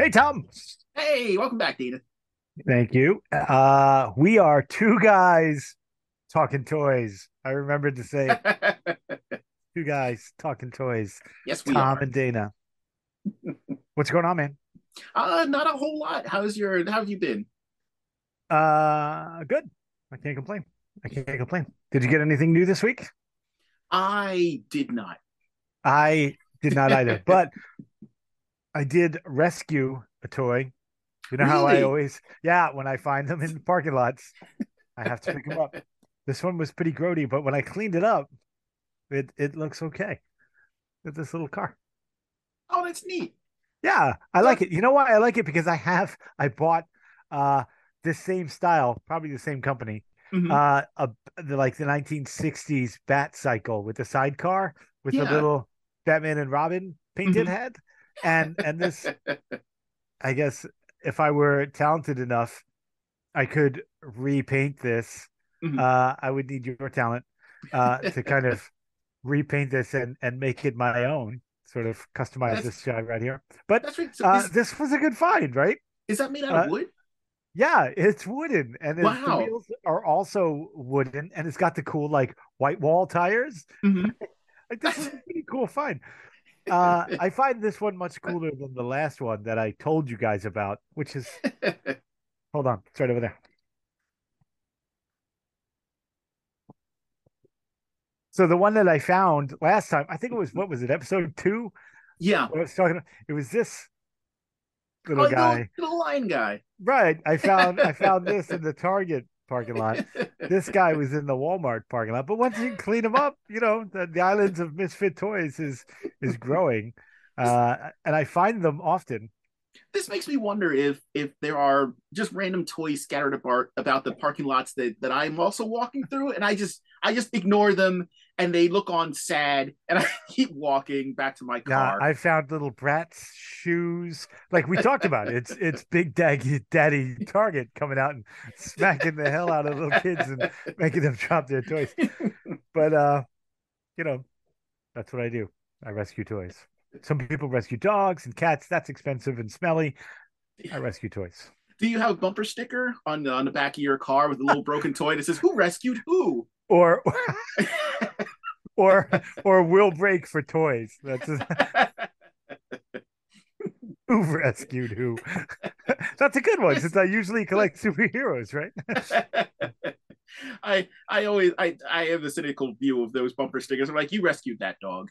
Hey, Tom. Hey, welcome back, Dana. Thank you. Uh, we are two guys talking toys. I remembered to say two guys talking toys. yes, we Tom are. and Dana. What's going on, man? Uh, not a whole lot. How's your? How have you been? Uh, good. I can't complain. I can't complain. Did you get anything new this week? I did not. I did not either, but I did rescue a toy. You know how I always, yeah, when I find them in parking lots, I have to pick them up. This one was pretty grody, but when I cleaned it up, it it looks okay with this little car. Oh, that's neat. Yeah, I like it. You know why I like it? Because I have I bought uh this same style, probably the same company, Mhm. uh a the, like the 1960s bat cycle with the sidecar with the little Batman and Robin painted Mhm. head. And and this I guess if I were talented enough, I could repaint this. Mhm. Uh I would need your talent uh to kind of repaint this and and make it my own, sort of customize That's- this guy right here. But that's right. So uh is, this was a good find, right? is that made out uh, of wood? Yeah, it's wooden, and it's, the wheels are also wooden, and it's got the cool like white wall tires. Mhm. Like this is a pretty cool find. Uh, I find this one much cooler than the last one that I told you guys about, which is hold on, it's right over there. So the one that I found last time, I think it was what was it, episode two? yeah. I was talking. About, It was this Oh, little the guy, little, little lion guy. right? I found I found this in the Target parking lot. this guy was in the Walmart parking lot. But once you clean him up, you know, the, the islands of misfit toys is is growing. Uh, and I find them often. this makes me wonder if if there are just random toys scattered apart about the parking lots that that I'm also walking through, and I just I just ignore them, and they look on sad, and I keep walking back to my Yeah, car. I found little brats shoes. Like we talked about, it's it's Big Daddy Daddy Target coming out and smacking the hell out of little kids and making them drop their toys. But uh, you know, that's what I do. I rescue toys. Some people rescue dogs and cats. That's expensive and smelly. I rescue toys. Do you have a bumper sticker on the on the back of your car with a little broken toy that says "Who rescued who"? Or or or will break for toys. That's who rescued who. That's a good one since I usually collect superheroes, right? I I always I I have a cynical view of those bumper stickers. I'm like, you rescued that dog.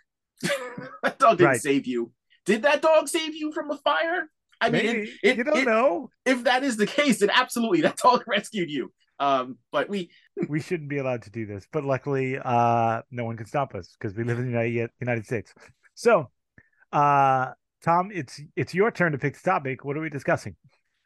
that dog didn't Right. save you. Did that dog save you from a fire? I mean, it, it, you don't it- know. if that is the case, then absolutely that dog rescued you. Um, but we We shouldn't be allowed to do this, but luckily, uh, no one can stop us because we live in the United, United States. So, uh, Tom, it's it's your turn to pick the topic. What are we discussing?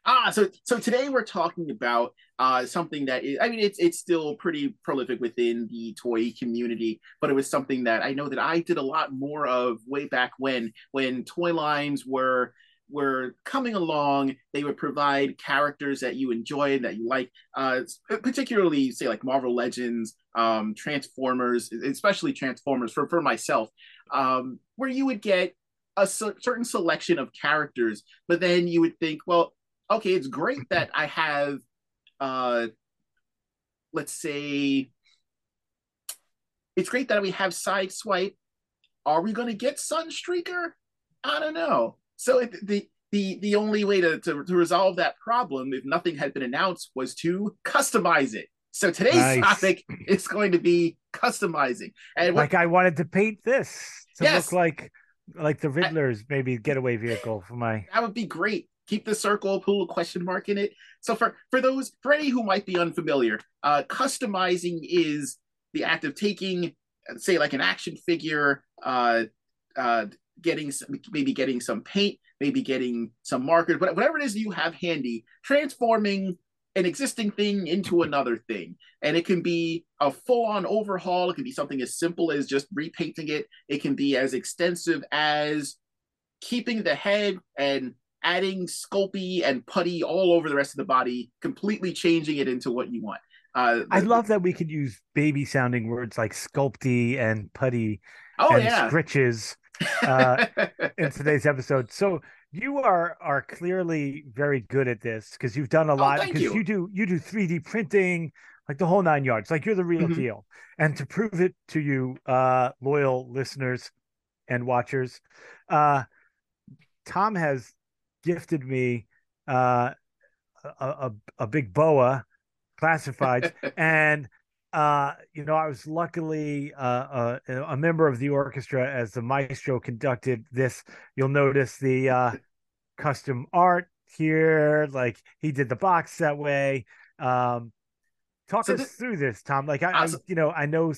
Ah, so so today we're talking about uh something that is, I mean it's it's still pretty prolific within the toy community, but it was something that I know that I did a lot more of way back when when toy lines were were coming along. They would provide characters that you enjoyed that you like, uh, particularly say like Marvel Legends, um, Transformers, especially Transformers for for myself, um, where you would get a certain selection of characters, but then you would think, well okay, it's great that I have, uh, let's say, it's great that we have Sideswipe. Are we going to get Sunstreaker? I don't know. So it, the the the only way to, to to resolve that problem, if nothing had been announced, was to customize it. So today's Nice. topic is going to be customizing. And what, Like I wanted to paint this to Yes. look like like the Riddler's maybe getaway vehicle for my. that would be great. Keep the circle, put a question mark in it. So for for those for any who might be unfamiliar, uh, customizing is the act of taking, say, like an action figure, uh, uh, getting some, maybe getting some paint, maybe getting some markers, but whatever it is you have handy, transforming an existing thing into another thing. And it can be a full on overhaul. It can be something as simple as just repainting it. It can be as extensive as keeping the head and adding Sculpey and putty all over the rest of the body, completely changing it into what you want. Uh, I love that we could use baby sounding words like Sculpey and putty Oh and yeah. scritches uh, in today's episode. So you are are clearly very good at this because you've done a lot thank because you. you do you do 3D printing like the whole nine yards like you're the real Mhm. deal and to prove it to you uh loyal listeners and watchers uh Tom has gifted me uh a a, a big boa classified and uh you know i was luckily uh, uh a member of the orchestra as the maestro conducted this. You'll notice the uh custom art here like he did the box that way. Um talk So us thi- through this tom. Like i, I you know i know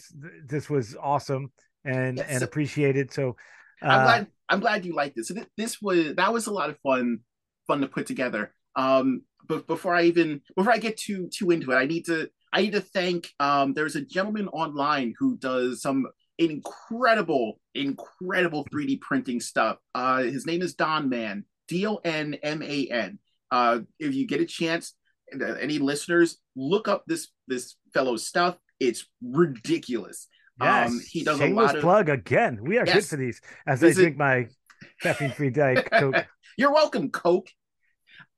this was awesome and Yes, and so- appreciated. So uh, I'm glad I'm glad you liked this. So thi- this was that was a lot of fun fun to put together. Um, but before I even before I get too too into it, I need to I need to thank um there's a gentleman online who does some incredible incredible 3D printing stuff. Uh, his name is Don Man, D O N M A N. Uh, if you get a chance, uh, any listeners, look up this this fellow's stuff. It's ridiculous. yes, um, he does a lot of- plug again we are good for these as i drink my caffeine free diet coke You're welcome, Coke.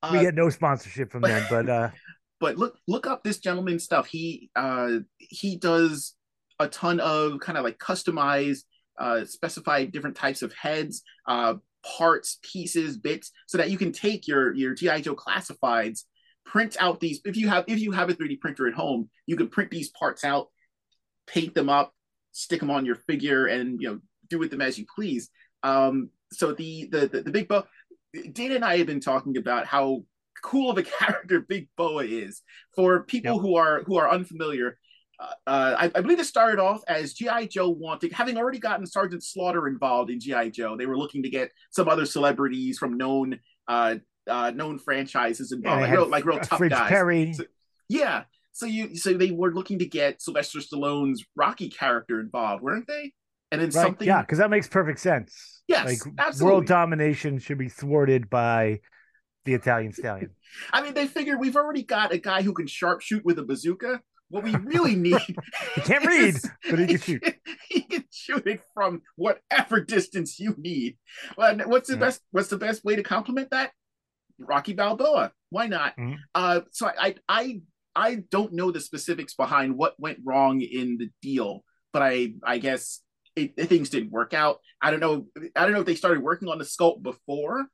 Uh, we get no sponsorship from them but uh but look look up this gentleman's stuff. He uh he does a ton of kind of like customized, uh specified different types of heads, uh parts, pieces, bits, so that you can take your your GI Joe classifieds, print out these. If you have if you have a 3D printer at home, you can print these parts out, paint them up, stick them on your figure, and you know do with them as you please. Um, so the the the, the big book. Dana and I have been talking about how cool of a character Big Boa is. For people Yep. who are who are unfamiliar, uh, uh, I, I believe it started off as GI Joe wanting, having already gotten Sergeant Slaughter involved in GI Joe. They were looking to get some other celebrities from known uh, uh, known franchises yeah, involved, they like real, like real tough Fridge guys. Perry. So- Yeah. So you so they were looking to get Sylvester Stallone's Rocky character involved, weren't they? And then Right. something Yeah, because that makes perfect sense. Yes, like absolutely. world domination should be thwarted by the Italian stallion. I mean, they figured we've already got a guy who can sharpshoot with a bazooka. What we really need. He can't read, but he can shoot. He can shoot it from whatever distance you need. What's the Yeah. best? What's the best way to complement that? Rocky Balboa. Why not? Mhm. Uh, so I, I, I don't know the specifics behind what went wrong in the deal, but I, I guess it, things didn't work out. I don't know. I don't know if they started working on the sculpt before.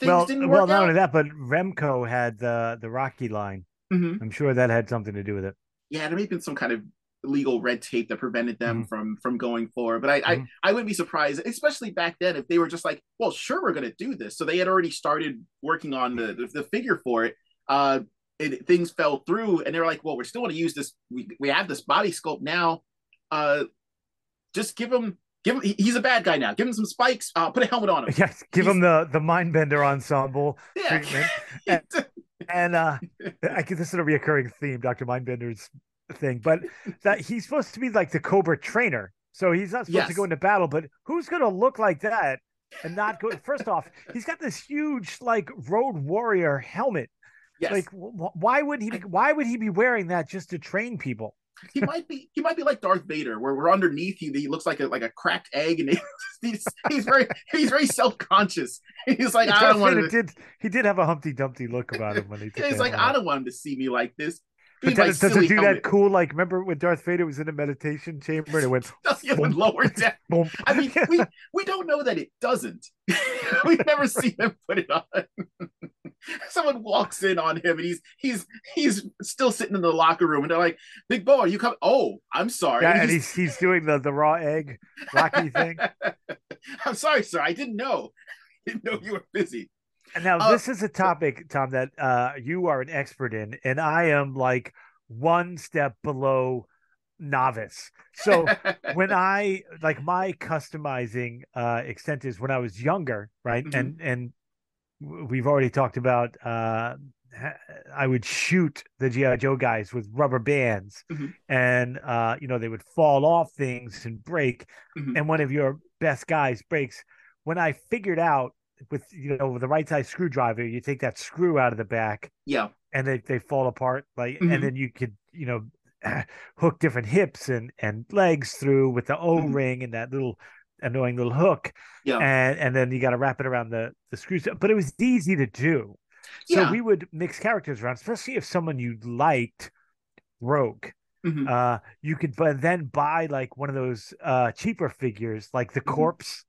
Things well, didn't well, not out. only that, but Remco had the the Rocky line. Mhm. I'm sure that had something to do with it. yeah, there may have been some kind of legal red tape that prevented them Mhm. from from going forward. But I, Mhm. I I wouldn't be surprised, especially back then, if they were just like, well, sure, we're going to do this. So they had already started working on the the, the figure for it. Uh, it, things fell through, and they were like, well, we're still going to use this. We we have this body sculpt now. Uh, just give him. Give him, he's a bad guy now. Give him some spikes. Uh, put a helmet on him. Yes, give him the the Mindbender ensemble Yeah. treatment. and uh I guess this is a reoccurring theme, Dr. Mindbender's thing, but that he's supposed to be like the Cobra trainer. So he's not supposed Yes. to go into battle, but who's gonna look like that and not go first off, he's got this huge like road warrior helmet. yes. Like wh- why would he be why would he be wearing that just to train people? He might be he might be like Darth Vader, where we're underneath you. He looks like a like a cracked egg, and he's he's very he's very self conscious. He's like, I don't want to. did he did have a Humpty Dumpty look about him when he He's like, I don't want him to see me like this. Then it doesn't do that cool. Like, remember when Darth Vader was in a meditation chamber and it went even lower down. boom? I mean, we we don't know that it doesn't. We've never seen him put it on. Someone walks in on him and he's he's he's still sitting in the locker room and they're like, "Big Bo, are you come?" Oh, I'm sorry. yeah, and he's he's doing the the raw egg Rocky thing. I'm sorry, sir. I didn't know. Didn't know you were busy. And now Uh, this is a topic, Tom, that uh, you are an expert in, and I am like one step below novice. So when I like my customizing uh, extent is when I was younger, right? Mhm. And and we've already talked about uh, I would shoot the GI Joe guys with rubber bands, Mhm. and uh, you know they would fall off things and break, Mhm. and one of your best guys breaks. When I figured out with you know with the right size screwdriver, you take that screw out of the back yeah, and they, they fall apart like Mhm. and then you could you know hook different hips and and legs through with the Mm-hmm. o-ring and that little annoying little hook, Yeah. and and then you got to wrap it around the the screws. But it was easy to do. So Yeah. we would mix characters around, especially if someone you liked broke. Mhm. Uh, you could but then buy like one of those uh cheaper figures, like the Mhm. corpse,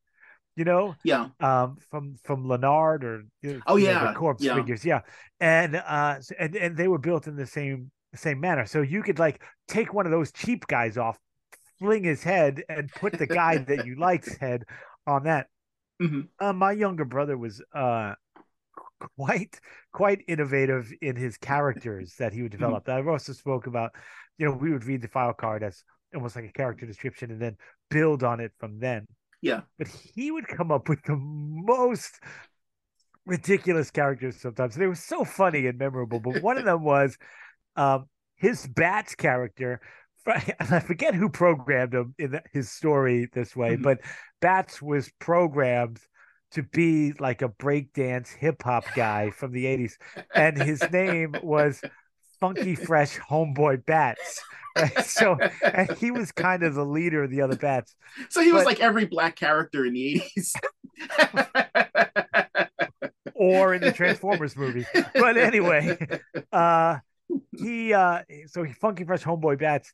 you know, yeah. um, from from Lanard or Oh, you know, yeah, the corpse yeah. figures, yeah, and uh, and and they were built in the same same manner. So you could like take one of those cheap guys off, fling his head, and put the guy that you liked's head on that. Mhm. Uh, my younger brother was uh quite quite innovative in his characters that he would Mm-hmm. develop. I've also spoke about, you know, we would read the file card as almost like a character description and then build on it from then. Yeah. But he would come up with the most ridiculous characters sometimes. They were so funny and memorable. But one of them was um, his Bats character. And I forget who programmed him in his story this way, Mhm. but Bats was programmed to be like a breakdance hip hop guy from the 80s. And his name was Funky Fresh Homeboy Bats. Right? So, and he was kind of the leader of the other Bats. So he was like every black character in the 80s. or in the Transformers movie. But anyway, uh he uh so he funky fresh homeboy bats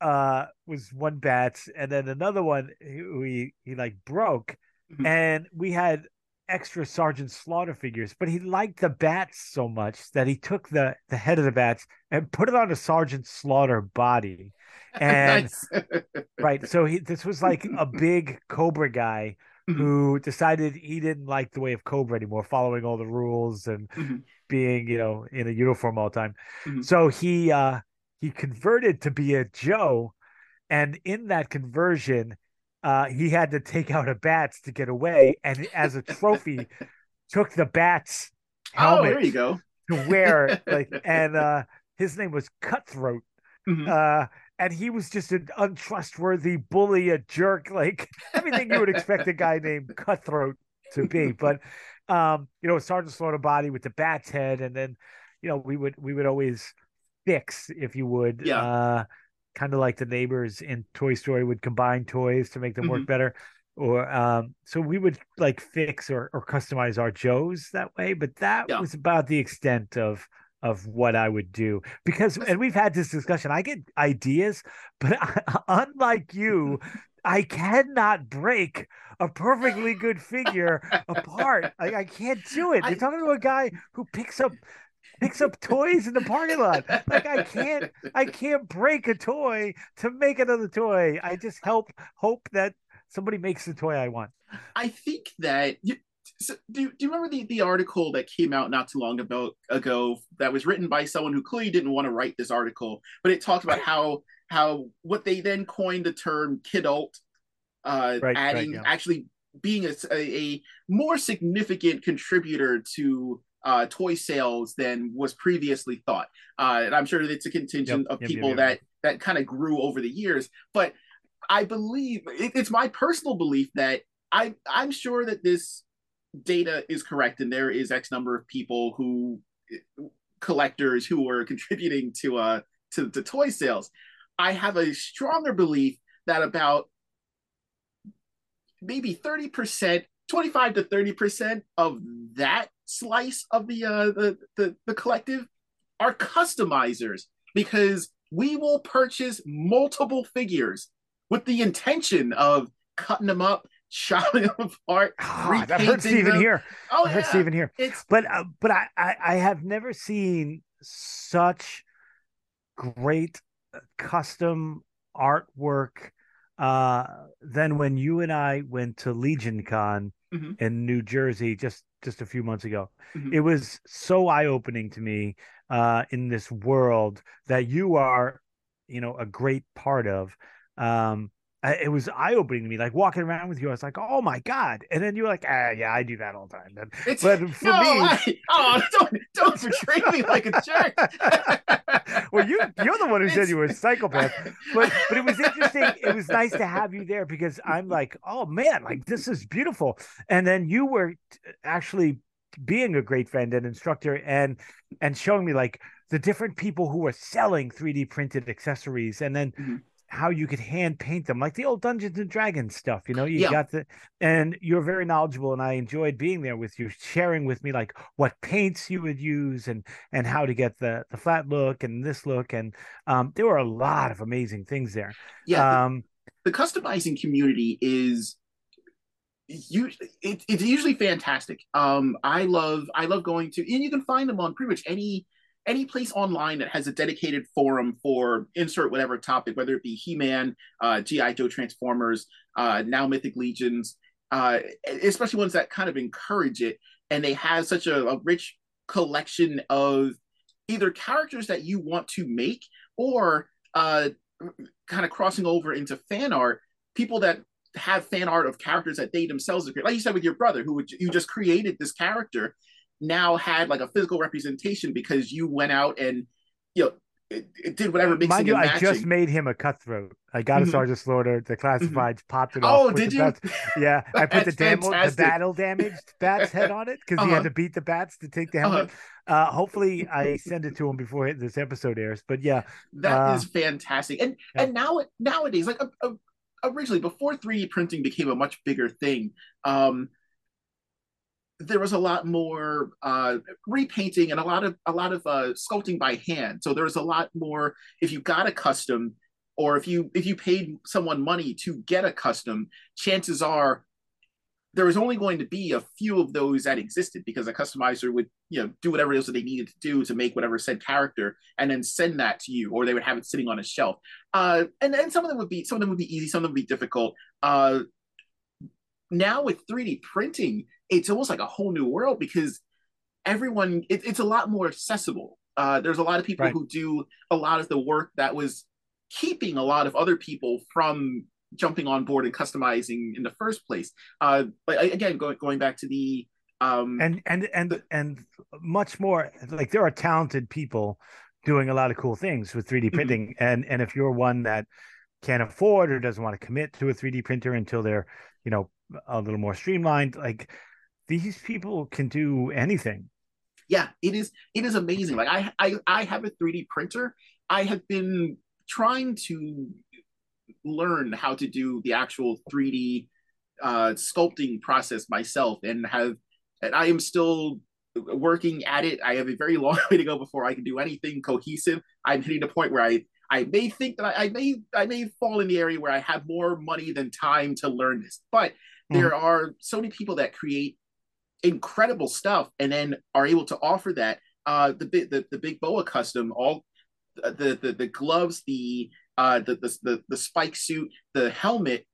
uh was one bats and then another one who he he like broke Mhm. and we had extra sergeant slaughter figures but he liked the bats so much that he took the the head of the bats and put it on a sergeant slaughter body and right so he this was like a big cobra guy Mhm. who decided he didn't like the way of cobra anymore following all the rules and Mhm. being you know in a uniform all the time Mhm. so he uh he converted to be a joe and in that conversion uh he had to take out a bats to get away and as a trophy took the bats Oh, helmet there you go. to wear like and uh his name was cutthroat Mhm. uh and he was just an untrustworthy bully a jerk like everything you would expect a guy named cutthroat to be but um you know sergeant slaughter body with the bat's head and then you know we would we would always fix if you would Yeah. Kind of like the neighbors in toy story would combine toys to make them work better. Or um so we would like fix or, or customize our joes that way but that Yeah. was about the extent of of what I would do. Because and we've had this discussion I get ideas but I, unlike you I cannot break a perfectly good figure apart. Like I can't do it. You're talking to a guy who picks up picks up toys in the parking lot. Like I can't I can't break a toy to make another toy. I just help hope that somebody makes the toy I want. I think that you, so do, do you remember the, the article that came out not too long ago, ago that was written by someone who clearly didn't want to write this article, but it talked about how how what they then coined the term kidult, uh, Right, adding right, yeah. actually being a, a, a more significant contributor to uh, toy sales than was previously thought. Uh, and I'm sure it's a contingent Yep, of yep, people yep. that that kind of grew over the years, but I believe it, it's my personal belief that I I'm sure that this data is correct and there is X number of people who collectors who are contributing to uh to, to toy sales. I have a stronger belief that about maybe 30%, 25 to 30% of that slice of the uh the, the, the collective are customizers because we will purchase multiple figures with the intention of cutting them up, chopping them apart. Ah, that hurts even them. here Oh that yeah, hurts even here it's but uh, but I, I I have never seen such great uh, custom artwork uh than when you and I went to Legion Con Mhm. in New Jersey just just a few months ago. Mhm. It was so eye-opening to me uh in this world that you are you know a great part of um it was eye-opening to me like walking around with you I was like oh my god and then you were like ah yeah I do that all the time It's, but for no, me I, oh, don't don't portray me like a jerk. well, you you're the one who said you were a psychopath. But but it was interesting. It was nice to have you there because I'm like, oh man, like this is beautiful. And then you were actually being a great friend and instructor and and showing me like the different people who were selling 3D printed accessories and then Mhm. How you could hand paint them like the old Dungeons and Dragons stuff. You know, you Yeah. got the, and you're very knowledgeable, and I enjoyed being there with you, sharing with me like what paints you would use and and how to get the the flat look and this look, and um, there were a lot of amazing things there. Yeah, Um, the customizing community is usually it, it's usually fantastic. Um, I love I love going to and you can find them on pretty much any any place online that has a dedicated forum for insert whatever topic, whether it be He-Man, uh, GI Joe Transformers, uh, now Mythic Legions, uh, especially ones that kind of encourage it, and they have such a, a rich collection of either characters that you want to make or uh, kind of crossing over into fan art, people that have fan art of characters that they themselves create. Like you said with your brother, who would, you just created this character, now had like a physical representation because you went out and you know it, it did whatever mixing mind you, I just made him a cutthroat. I got a Mhm. Sergeant Slaughter, the classifieds, popped it off. oh, did you? Yeah, I put the dam- the battle damaged bat's head on it because he Uh-huh. had to beat the bats to take the helmet. uh hopefully, I send it to him before this episode airs. But yeah, That is Uh, fantastic. And yeah. and now nowadays, like uh, uh, originally before 3D printing became a much bigger thing, um, there was a lot more uh, repainting and a lot of a lot of uh, sculpting by hand. So there was a lot more. If you got a custom, or if you if you paid someone money to get a custom, chances are there was only going to be a few of those that existed because a customizer would you know do whatever it is that they needed to do to make whatever said character and then send that to you or they would have it sitting on a shelf uh, and and some of them would be some of them would be easy some of them would be difficult uh, now with 3d printing it's almost like a whole new world because everyone it, it's a lot more accessible uh, there's a lot of people Right. who do a lot of the work that was keeping a lot of other people from jumping on board and customizing in the first place. Uh, but again, going going back to the um, and and and and much more like there are talented people doing a lot of cool things with 3D Mm-hmm. printing, and and if you're one that can't afford or doesn't want to commit to a 3D printer until they're you know a little more streamlined, like these people can do anything. yeah, it is it is amazing. Like I I I have a 3D printer. I have been trying to learn how to do the actual 3D uh, sculpting process myself, and have and I am still working at it. I have a very long way to go before I can do anything cohesive. I'm hitting the point where I I may think that I, I may I may fall in the area where I have more money than time to learn this, but there are so many people that create incredible stuff and then are able to offer that. Uh, the big the, the big boa custom, all the the, the gloves, the uh the, the the the spike suit, the helmet,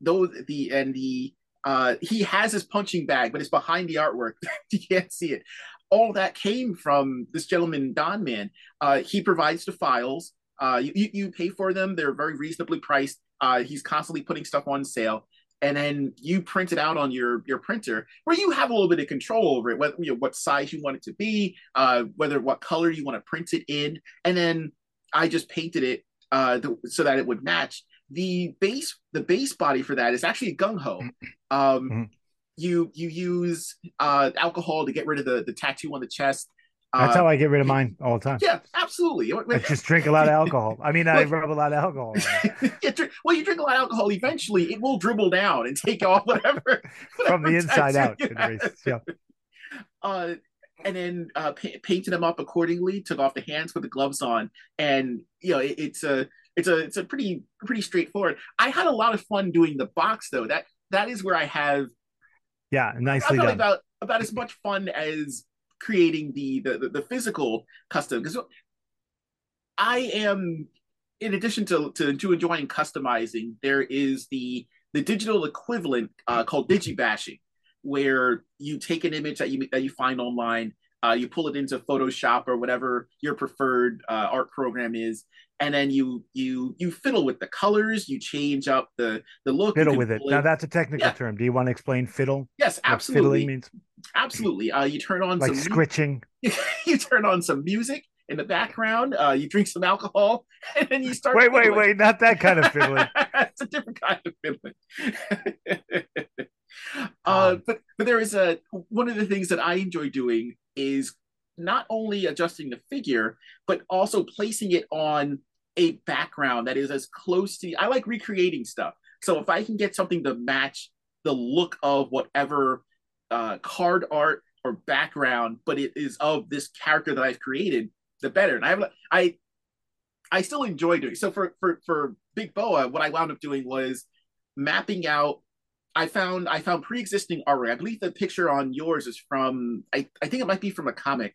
those the and the uh he has his punching bag, but it's behind the artwork. you can't see it. All that came from this gentleman, Don Man. Uh, he provides the files. Uh, you you pay for them. They're very reasonably priced. Uh, he's constantly putting stuff on sale and then you print it out on your your printer where you have a little bit of control over it whether you know, what size you want it to be uh, whether what color you want to print it in. And then i just painted it uh, th- so that it would match. The base the base body for that is actually Gung-Ho um, Mhm. you you use uh, alcohol to get rid of the the tattoo on the chest That's uh, how I get rid of mine all the time. yeah absolutely I just drink a lot of alcohol. I mean, I rub a lot of alcohol. yeah, drink, well, you drink a lot of alcohol. Eventually, it will dribble down and take off whatever From the inside out, you it have. erases, yeah. Uh, and then uh, pa- painted them up accordingly. Took off the hands, put the gloves on, and you know it, it's a it's a it's a pretty pretty straightforward. I had a lot of fun doing the box though. That that is where I have Yeah, nicely done. about about as much fun as creating the the, the, physical custom. Because I am in addition to, to to enjoying customizing, there is the the digital equivalent uh, called digibashing, where you take an image that you that you find online, uh, you pull it into Photoshop or whatever your preferred uh, art program is, and then you you you fiddle with the colors, you change up the the look. Fiddle with it. pull Now that's a technical Yeah. term. Do you want to explain fiddle? yes, absolutely, fiddling means absolutely. Uh, you turn on like some scritching. you turn on some music in the background, uh, you drink some alcohol, and then you start. Wait, wait, fiddling. wait! Not that kind of fiddling. it's a different kind of fiddling. uh, but but there is a one of the things that I enjoy doing is not only adjusting the figure, but also placing it on a background that is as close to I like recreating stuff. So if I can get something to match the look of whatever uh, card art or background, but it is of this character that I've created, the better. And I have I I still enjoy doing so for for for Big Boa. What I wound up doing was mapping out. I found I found pre-existing artwork. I believe the picture on yours is from I, I think it might be from a comic.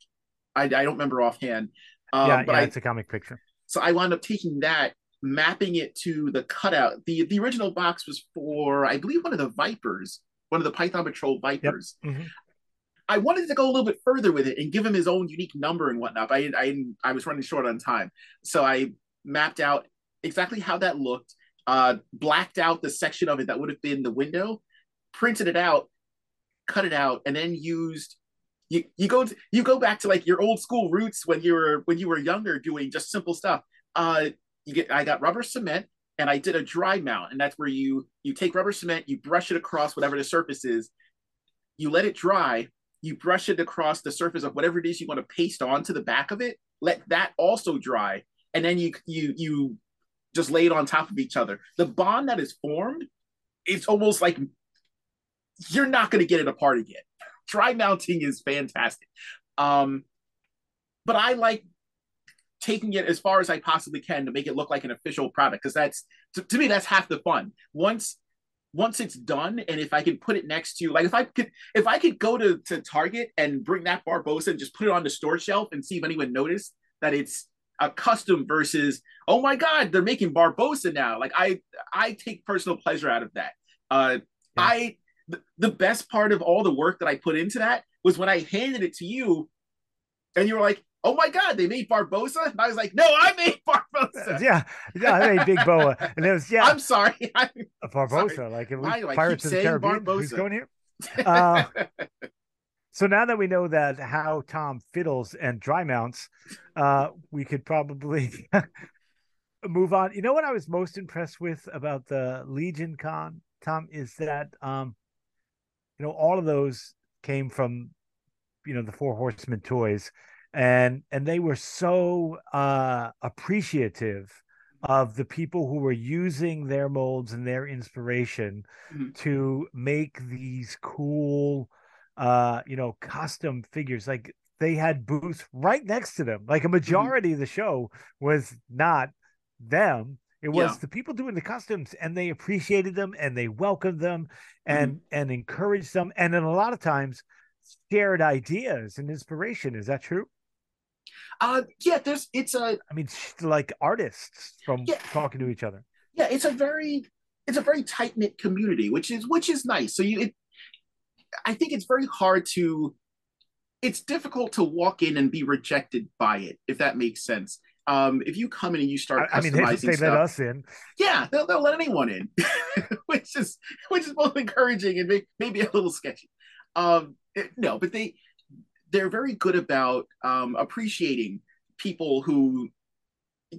I, I don't remember offhand. Um, yeah, but yeah, I, it's a comic picture. So I wound up taking that, mapping it to the cutout. the The original box was for I believe one of the Vipers, one of the Python Patrol Vipers. Yep. Mm-hmm. I wanted to go a little bit further with it and give him his own unique number and whatnot. But I, I, I was running short on time, so I mapped out exactly how that looked. Uh, blacked out the section of it that would have been the window, printed it out, cut it out, and then used. You, you go to, you go back to like your old school roots when you were when you were younger doing just simple stuff. Uh, you get I got rubber cement and I did a dry mount, and that's where you you take rubber cement, you brush it across whatever the surface is, you let it dry, you brush it across the surface of whatever it is you want to paste onto the back of it let that also dry and then you you you just laid on top of each other. The bond that is formed it's almost like you're not going to get it apart again. Dry mounting is fantastic. Um but i like taking it as far as i possibly can to make it look like an official product because that's to, to me that's half the fun. Once once it's done and if i can put it next to like if i could if i could go to, to target and bring that Barbosa and just put it on the store shelf and see if anyone noticed that it's a custom versus oh my god they're making barbosa now like i i take personal pleasure out of that uh yeah. i th- the best part of all the work that i put into that was when i handed it to you and you were like oh my god, they made barbosa And I was like, no, I made barbosa Yeah, yeah, I made Big Boa, and it was yeah. I'm sorry, I, Barbossa. Sorry. Like it was Pirates of the Caribbean. Barbossa. Who's going here? Uh, so now that we know that how Tom fiddles and dry mounts, uh, we could probably move on. You know what I was most impressed with about the Legion Con, Tom, is that um, you know all of those came from you know the Four Horsemen toys and and they were so uh, appreciative of the people who were using their molds and their inspiration mm-hmm. to make these cool uh you know custom figures like they had booths right next to them like a mm-hmm. majority mm-hmm. of the show was not them it was yeah. the people doing the customs and they appreciated them and they welcomed them and mm-hmm. and encouraged them and then a lot of times shared ideas and inspiration is that true uh, yeah, there's it's a. I mean, like artists from yeah, talking to each other. Yeah, it's a very it's a very tight knit community, which is which is nice. So you, it, I think it's very hard to. It's difficult to walk in and be rejected by it, if that makes sense. Um, if you come in and you start I, I mean, they, they stuff, let us in. Yeah, they'll, they'll let anyone in, which is which is both encouraging and may, maybe a little sketchy. Um, no, but they they're very good about um, appreciating people who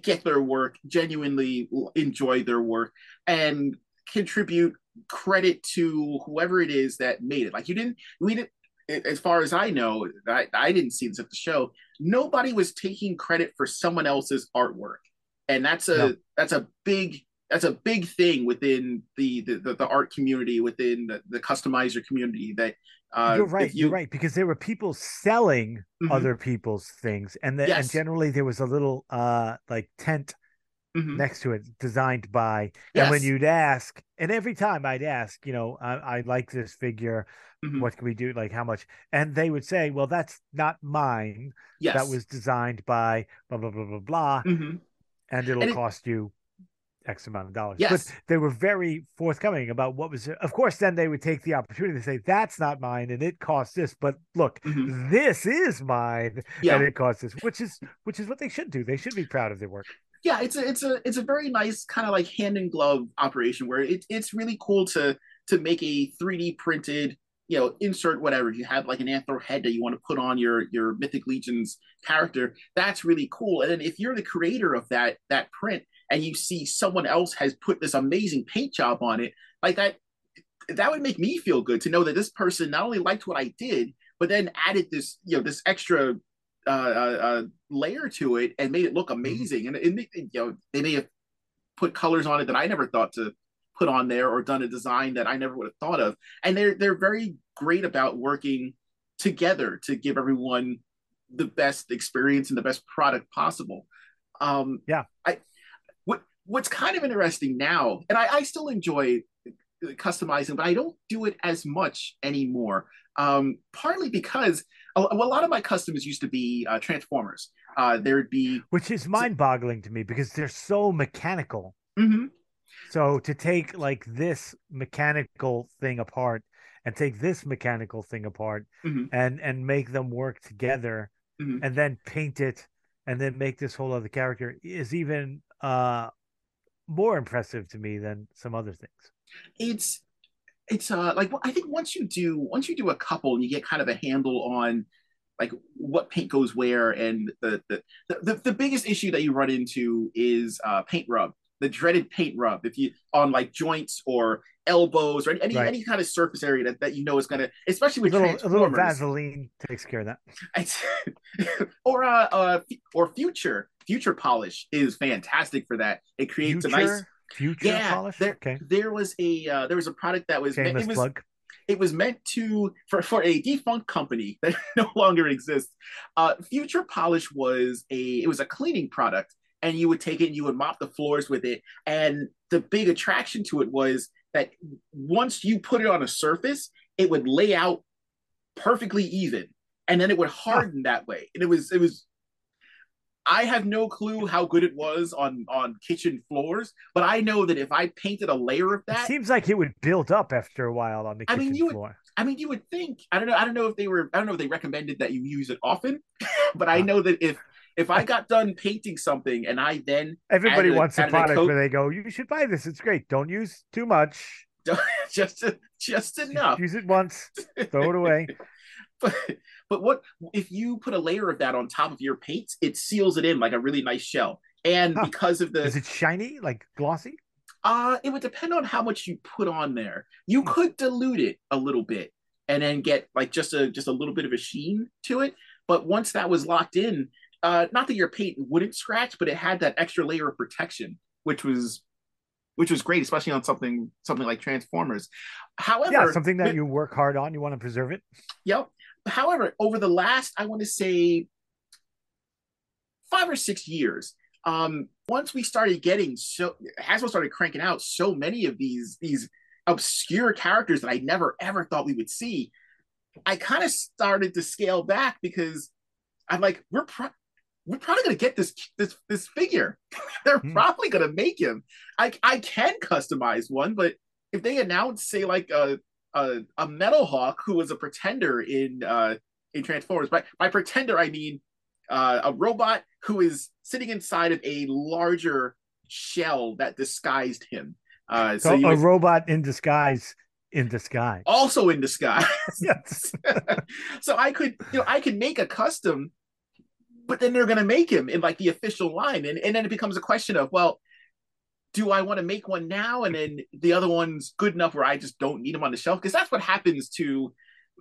get their work, genuinely enjoy their work, and contribute credit to whoever it is that made it. Like you didn't, we didn't. As far as I know, I, I didn't see this at the show. Nobody was taking credit for someone else's artwork, and that's a no. that's a big that's a big thing within the the, the, the art community, within the, the customizer community. That uh, you're right. You... are right because there were people selling mm-hmm. other people's things, and the, yes. and generally there was a little uh like tent mm-hmm. next to it designed by. Yes. And when you'd ask, and every time I'd ask, you know, I, I like this figure. Mm-hmm. What can we do? Like how much? And they would say, "Well, that's not mine. Yes. That was designed by blah blah blah blah blah." Mm-hmm. And it'll and it, cost you X amount of dollars. Yes. But they were very forthcoming about what was, of course, then they would take the opportunity to say, that's not mine and it costs this. But look, mm-hmm. this is mine yeah. and it costs this, which is which is what they should do. They should be proud of their work. Yeah, it's a it's a it's a very nice kind of like hand in glove operation where it, it's really cool to to make a 3D printed you know, insert whatever. If you have like an anthro head that you want to put on your your Mythic Legions character, that's really cool. And then if you're the creator of that that print, and you see someone else has put this amazing paint job on it, like that, that would make me feel good to know that this person not only liked what I did, but then added this, you know, this extra uh, uh, layer to it and made it look Mm-hmm. amazing. And it, you know, they may have put colors on it that I never thought to put on there, or done a design that I never would have thought of. And they're they're very great about working together to give everyone the best experience and the best product possible. Um, Yeah. I what what's kind of interesting now, and I, I still enjoy customizing, but I don't do it as much anymore. Um, partly because a, a lot of my customs used to be uh, Transformers. Uh, there'd be which is mind-boggling to me because they're so mechanical. Mhm. So to take like this mechanical thing apart and take this mechanical thing apart Mhm. and and make them work together Mhm. and then paint it and then make this whole other character is even uh more impressive to me than some other things. it's it's uh like I think once you do once you do a couple and you get kind of a handle on like what paint goes where and the the the, the biggest issue that you run into is uh paint rub the dreaded paint rub if you on like joints or elbows or any Right. any kind of surface area that, that you know is gonna especially with A little, a little Vaseline takes care of that. Or uh, uh or future future polish is fantastic for that it creates Future, a nice future yeah polish. there, okay, there was a uh, there was a product that was shameless it was plug. it was meant to for for a defunct company that no longer exists. Uh, Future Polish was a it was a cleaning product, and you would take it and you would mop the floors with it. And the big attraction to it was that once you put it on a surface, it would lay out perfectly even, and then it would harden that way. And it was it was. I have no clue how good it was on on kitchen floors, but I know that if I painted a layer of that, It seems like it would build up after a while on the I mean, you would- I mean, you would think. I don't know. I don't know if they were. I don't know if they recommended that you use it often, but I know that if if I got done painting something and I then Everybody added wants a product coat- where they go, "You should buy this. It's great. Don't use too much. just just enough, Use it once, throw it away." But but what if you put a layer of that on top of your paints? It seals it in like a really nice shell, and Huh. because of the Is it shiny, like glossy? Uh, it would depend on how much you put on there. You Hmm. could dilute it a little bit and then get like just a just a little bit of a sheen to it. But once that was locked in, uh, not that your paint wouldn't scratch, but it had that extra layer of protection, which was which was great, especially on something something like Transformers. However, Yeah, something that but- you work hard on. You want to preserve it. Yep. However, over the last, I want to say, five or six years, um, once we started getting so Hasbro started cranking out so many of these these obscure characters that I never ever thought we would see, I kind of started to scale back because I'm like, we're pro- we're probably gonna get this this this figure. They're Hmm. probably gonna make him. I I can customize one, but if they announce, say, like a a, a Metalhawk who was a pretender in uh in Transformers, by by pretender I mean uh, a robot who is sitting inside of a larger shell that disguised him. Uh, so So, a would- robot in disguise, in disguise. also in disguise. Yes. so I could, you know, I could make a custom, but then they're going to make him in like the official line, and and then it becomes a question of, well, do I want to make one now, and then the other one's good enough where I just don't need them on the shelf? Because that's what happens to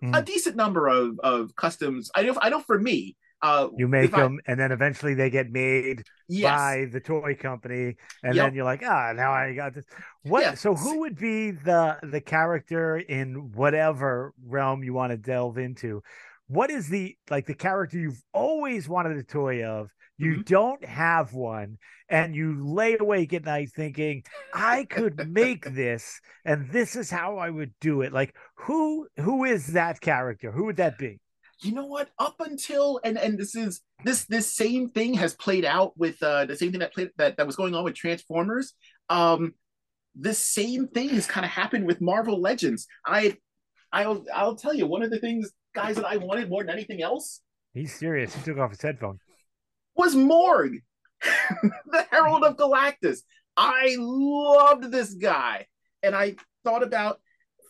a Mm. decent number of of customs. I know, I know for me, uh, You make if I- them, and then eventually they get made yes, by the toy company, and Yep. then you're like, ah, now I got this. What? Yeah. So who would be the the character in whatever realm you want to delve into? What is the like the character you've always wanted a toy of? You Mhm. don't have one, and you lay awake at night thinking, I could make this, and this is how I would do it. Like who who is that character? Who would that be? you know what up until and and this is this this same thing has played out with uh the same thing that played that, that was going on with transformers um the same thing has kind of happened with marvel legends i i'll i'll tell you one of the things guys that i wanted more than anything else He's serious. He took off his headphone. Was morg the herald of galactus. I loved this guy. And i thought about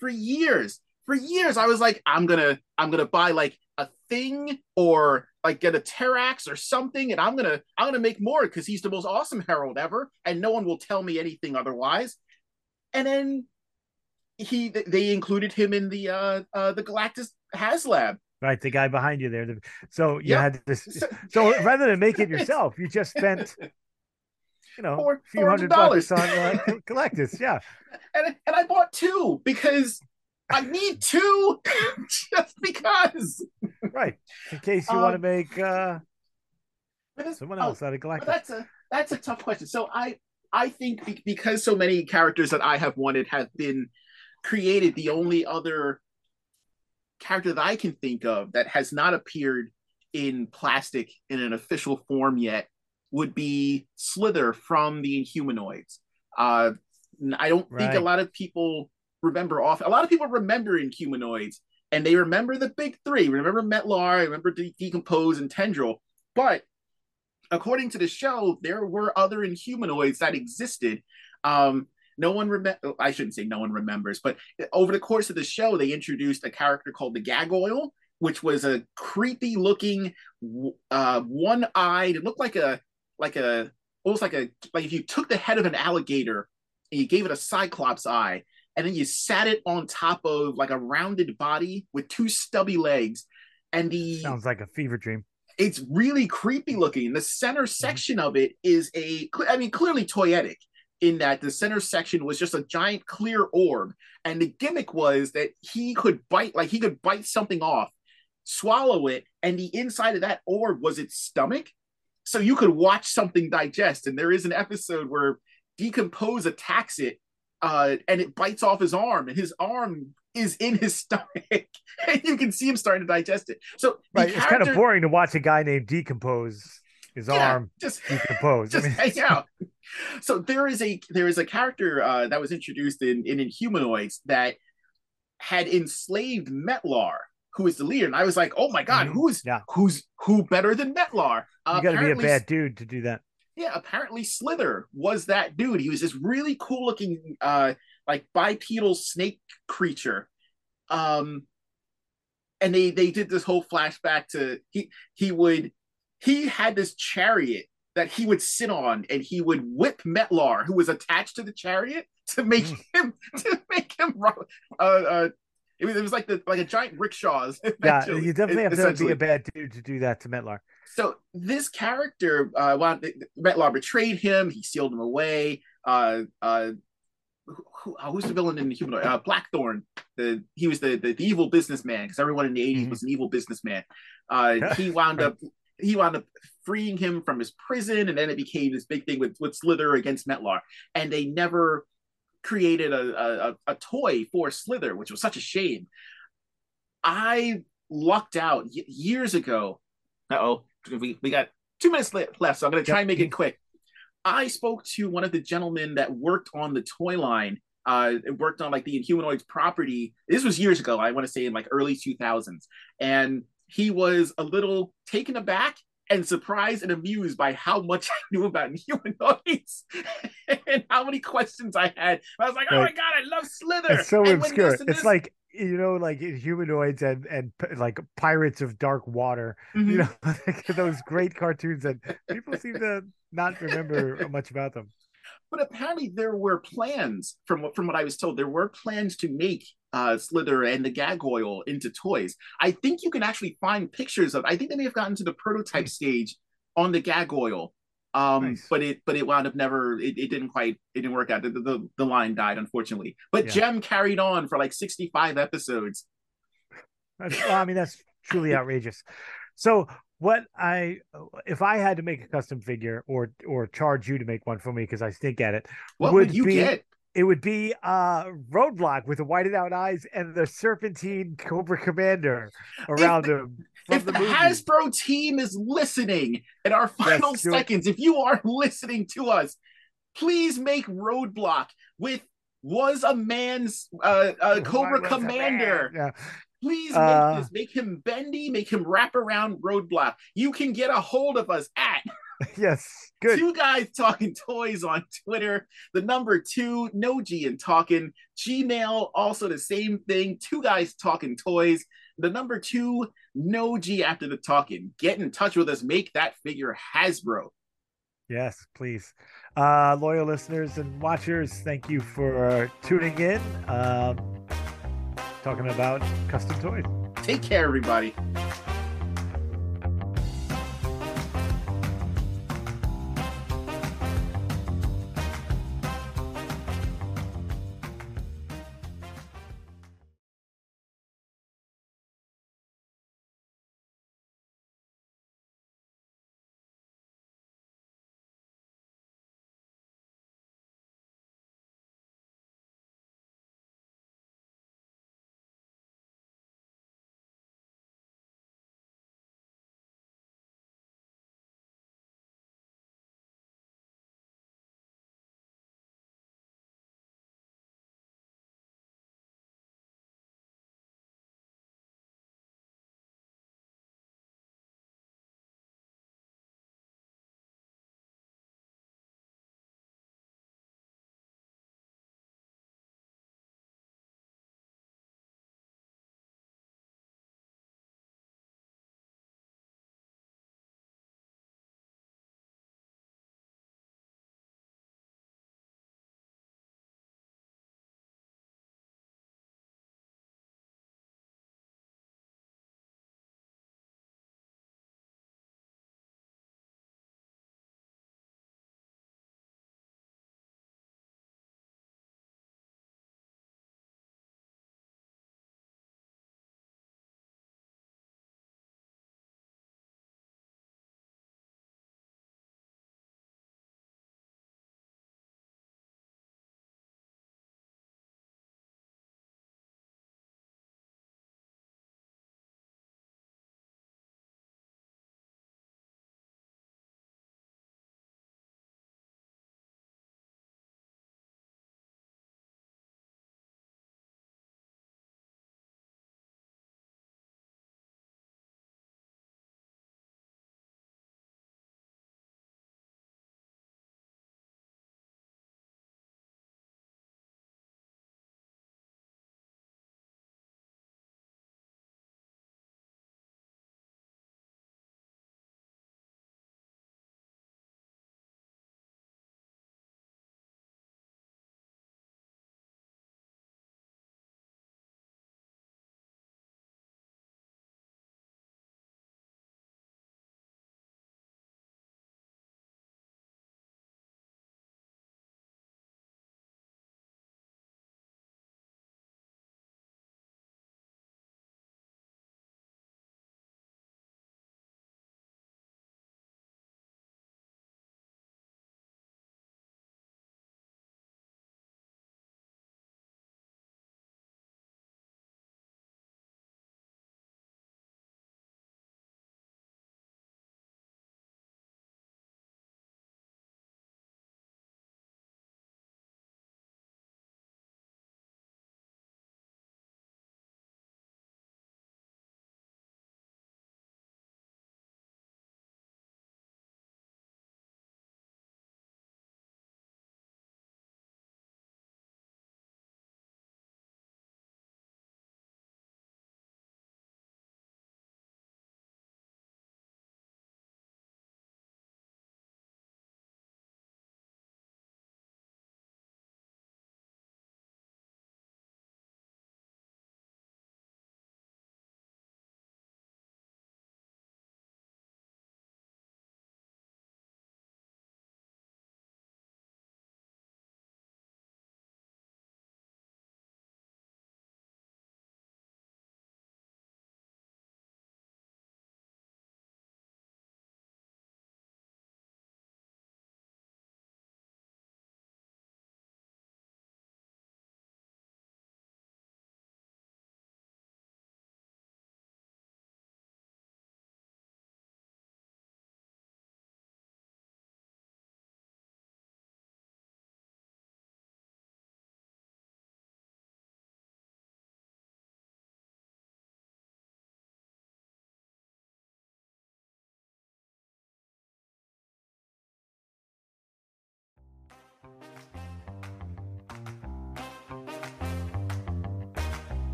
for years for years i was like i'm gonna i'm gonna buy like a thing or like get a Terrax or something, and I'm gonna I'm gonna make Morg because he's the most awesome herald ever, and no one will tell me anything otherwise. And then he they included him in the uh, uh the Galactus HasLab, Right, the guy behind you there. So you Yep. had this. So- So rather than make it yourself, you just spent, you know, Four- a few hundred dollars on uh, Collectus. Yeah, and and I bought two because I need two just because. right. In case you want to Um, make uh, someone oh, else out of Galactus. that's a that's a tough question. So I I think be- because so many characters that I have wanted have been created, the only other character that I can think of that has not appeared in plastic in an official form yet would be Slither from the Inhumanoids. Uh, I don't think a lot of people remember off. A lot of people remember Inhumanoids, and they remember the big three. Remember Metlar, remember De- D'Compose, and Tendril. But according to the show, there were other Inhumanoids that existed. Um, no one remember. I shouldn't say no one remembers, but over the course of the show, they introduced a character called the Gagoyle, which was a creepy looking, uh, one eyed. It looked like a like a almost like a like if you took the head of an alligator and you gave it a cyclops eye, and then you sat it on top of like a rounded body with two stubby legs, and the Sounds like a fever dream. it's really creepy looking. The center section of it is a, I mean, clearly toyetic in that the center section was just a giant clear orb. And the gimmick was that he could bite, like he could bite something off, swallow it, and the inside of that orb was its stomach. So you could watch something digest. And there is an episode where D'Compose attacks it uh, and it bites off his arm, and his arm is in his stomach. and you can see him starting to digest it. So Right. It's kind of boring to watch a guy named D'Compose his yeah, arm just decompose. I mean, hang out. So there is a there is a character uh, that was introduced in in Inhumanoids that had enslaved Metlar, who is the leader, and I was like, oh my god, Mhm. who's Yeah. who's who better than Metlar? Uh, you got to be a bad dude to do that. yeah, apparently Slither was that dude. He was this really cool looking, uh, like bipedal snake creature. Um, and they they did this whole flashback to he he would he had this chariot that he would sit on and he would whip Metlar, who was attached to the chariot, to make Mm. him to make him ro- uh uh it was, it was like the like a giant rickshaws. Yeah, you definitely have to be a bad dude to do that to Metlar. So this character, uh, wanted, Metlar betrayed him. He sealed him away. Uh, uh, who, who- uh, who's the villain in the humanoid? Uh, Blackthorne. The he was the the, the evil businessman because everyone in the 80s Mhm. was an evil businessman. Uh, he wound up he wound up freeing him from his prison, and then it became this big thing with with Slither against Metlar, and they never created a a, a- toy for Slither, which was such a shame. I lucked out y- years ago. Uh oh, we, we got two minutes le- left, so I'm going to try and make it quick. I spoke to one of the gentlemen that worked on the toy line. Uh, it worked on like the Inhumanoids property. This was years ago. I want to say in like early 2000s, and he was a little taken aback and surprised and amused by how much I knew about humanoids and how many questions I had. I was like, "Oh my god, I love Slither!" It's so And obscure. this and It's like you know, like humanoids and and like pirates of dark water. Mhm. You know, like those great cartoons that people seem to not remember much about them. but apparently there were plans from what from what I was told. There were plans to make uh, Slither and the Gagoyle into toys. I think you can actually find pictures of. I think they may have gotten to the prototype stage on the Gagoyle, um, Nice. but it but it wound up never. It, it didn't quite. It didn't work out. The, the, the line died unfortunately. But Yeah. Jem carried on for like sixty five episodes. Well, I mean, that's truly outrageous. So, what I if I had to make a custom figure or or charge you to make one for me because I stink at it, What Would would, you be- get? It would be uh roadblock with the whited out eyes and the serpentine cobra commander around him. If the, movie. Hasbro team is listening in our final it. seconds, if you are listening to us, please make Roadblock with was a man's uh, uh, Cobra Commander. man. Yeah. Please make Uh, this. Make him bendy. Make him wrap around Roadblock. You can get a hold of us at Yes. Good. two guys talking toys on Twitter. The number two, no G and talking. Gmail, also the same thing. Two guys talking toys. The number two, no G after the talking. Get in touch with us. Make that figure Hasbro. Yes, please. Uh, loyal listeners and watchers, thank you for tuning in. Um, talking about custom toys. Take care, everybody.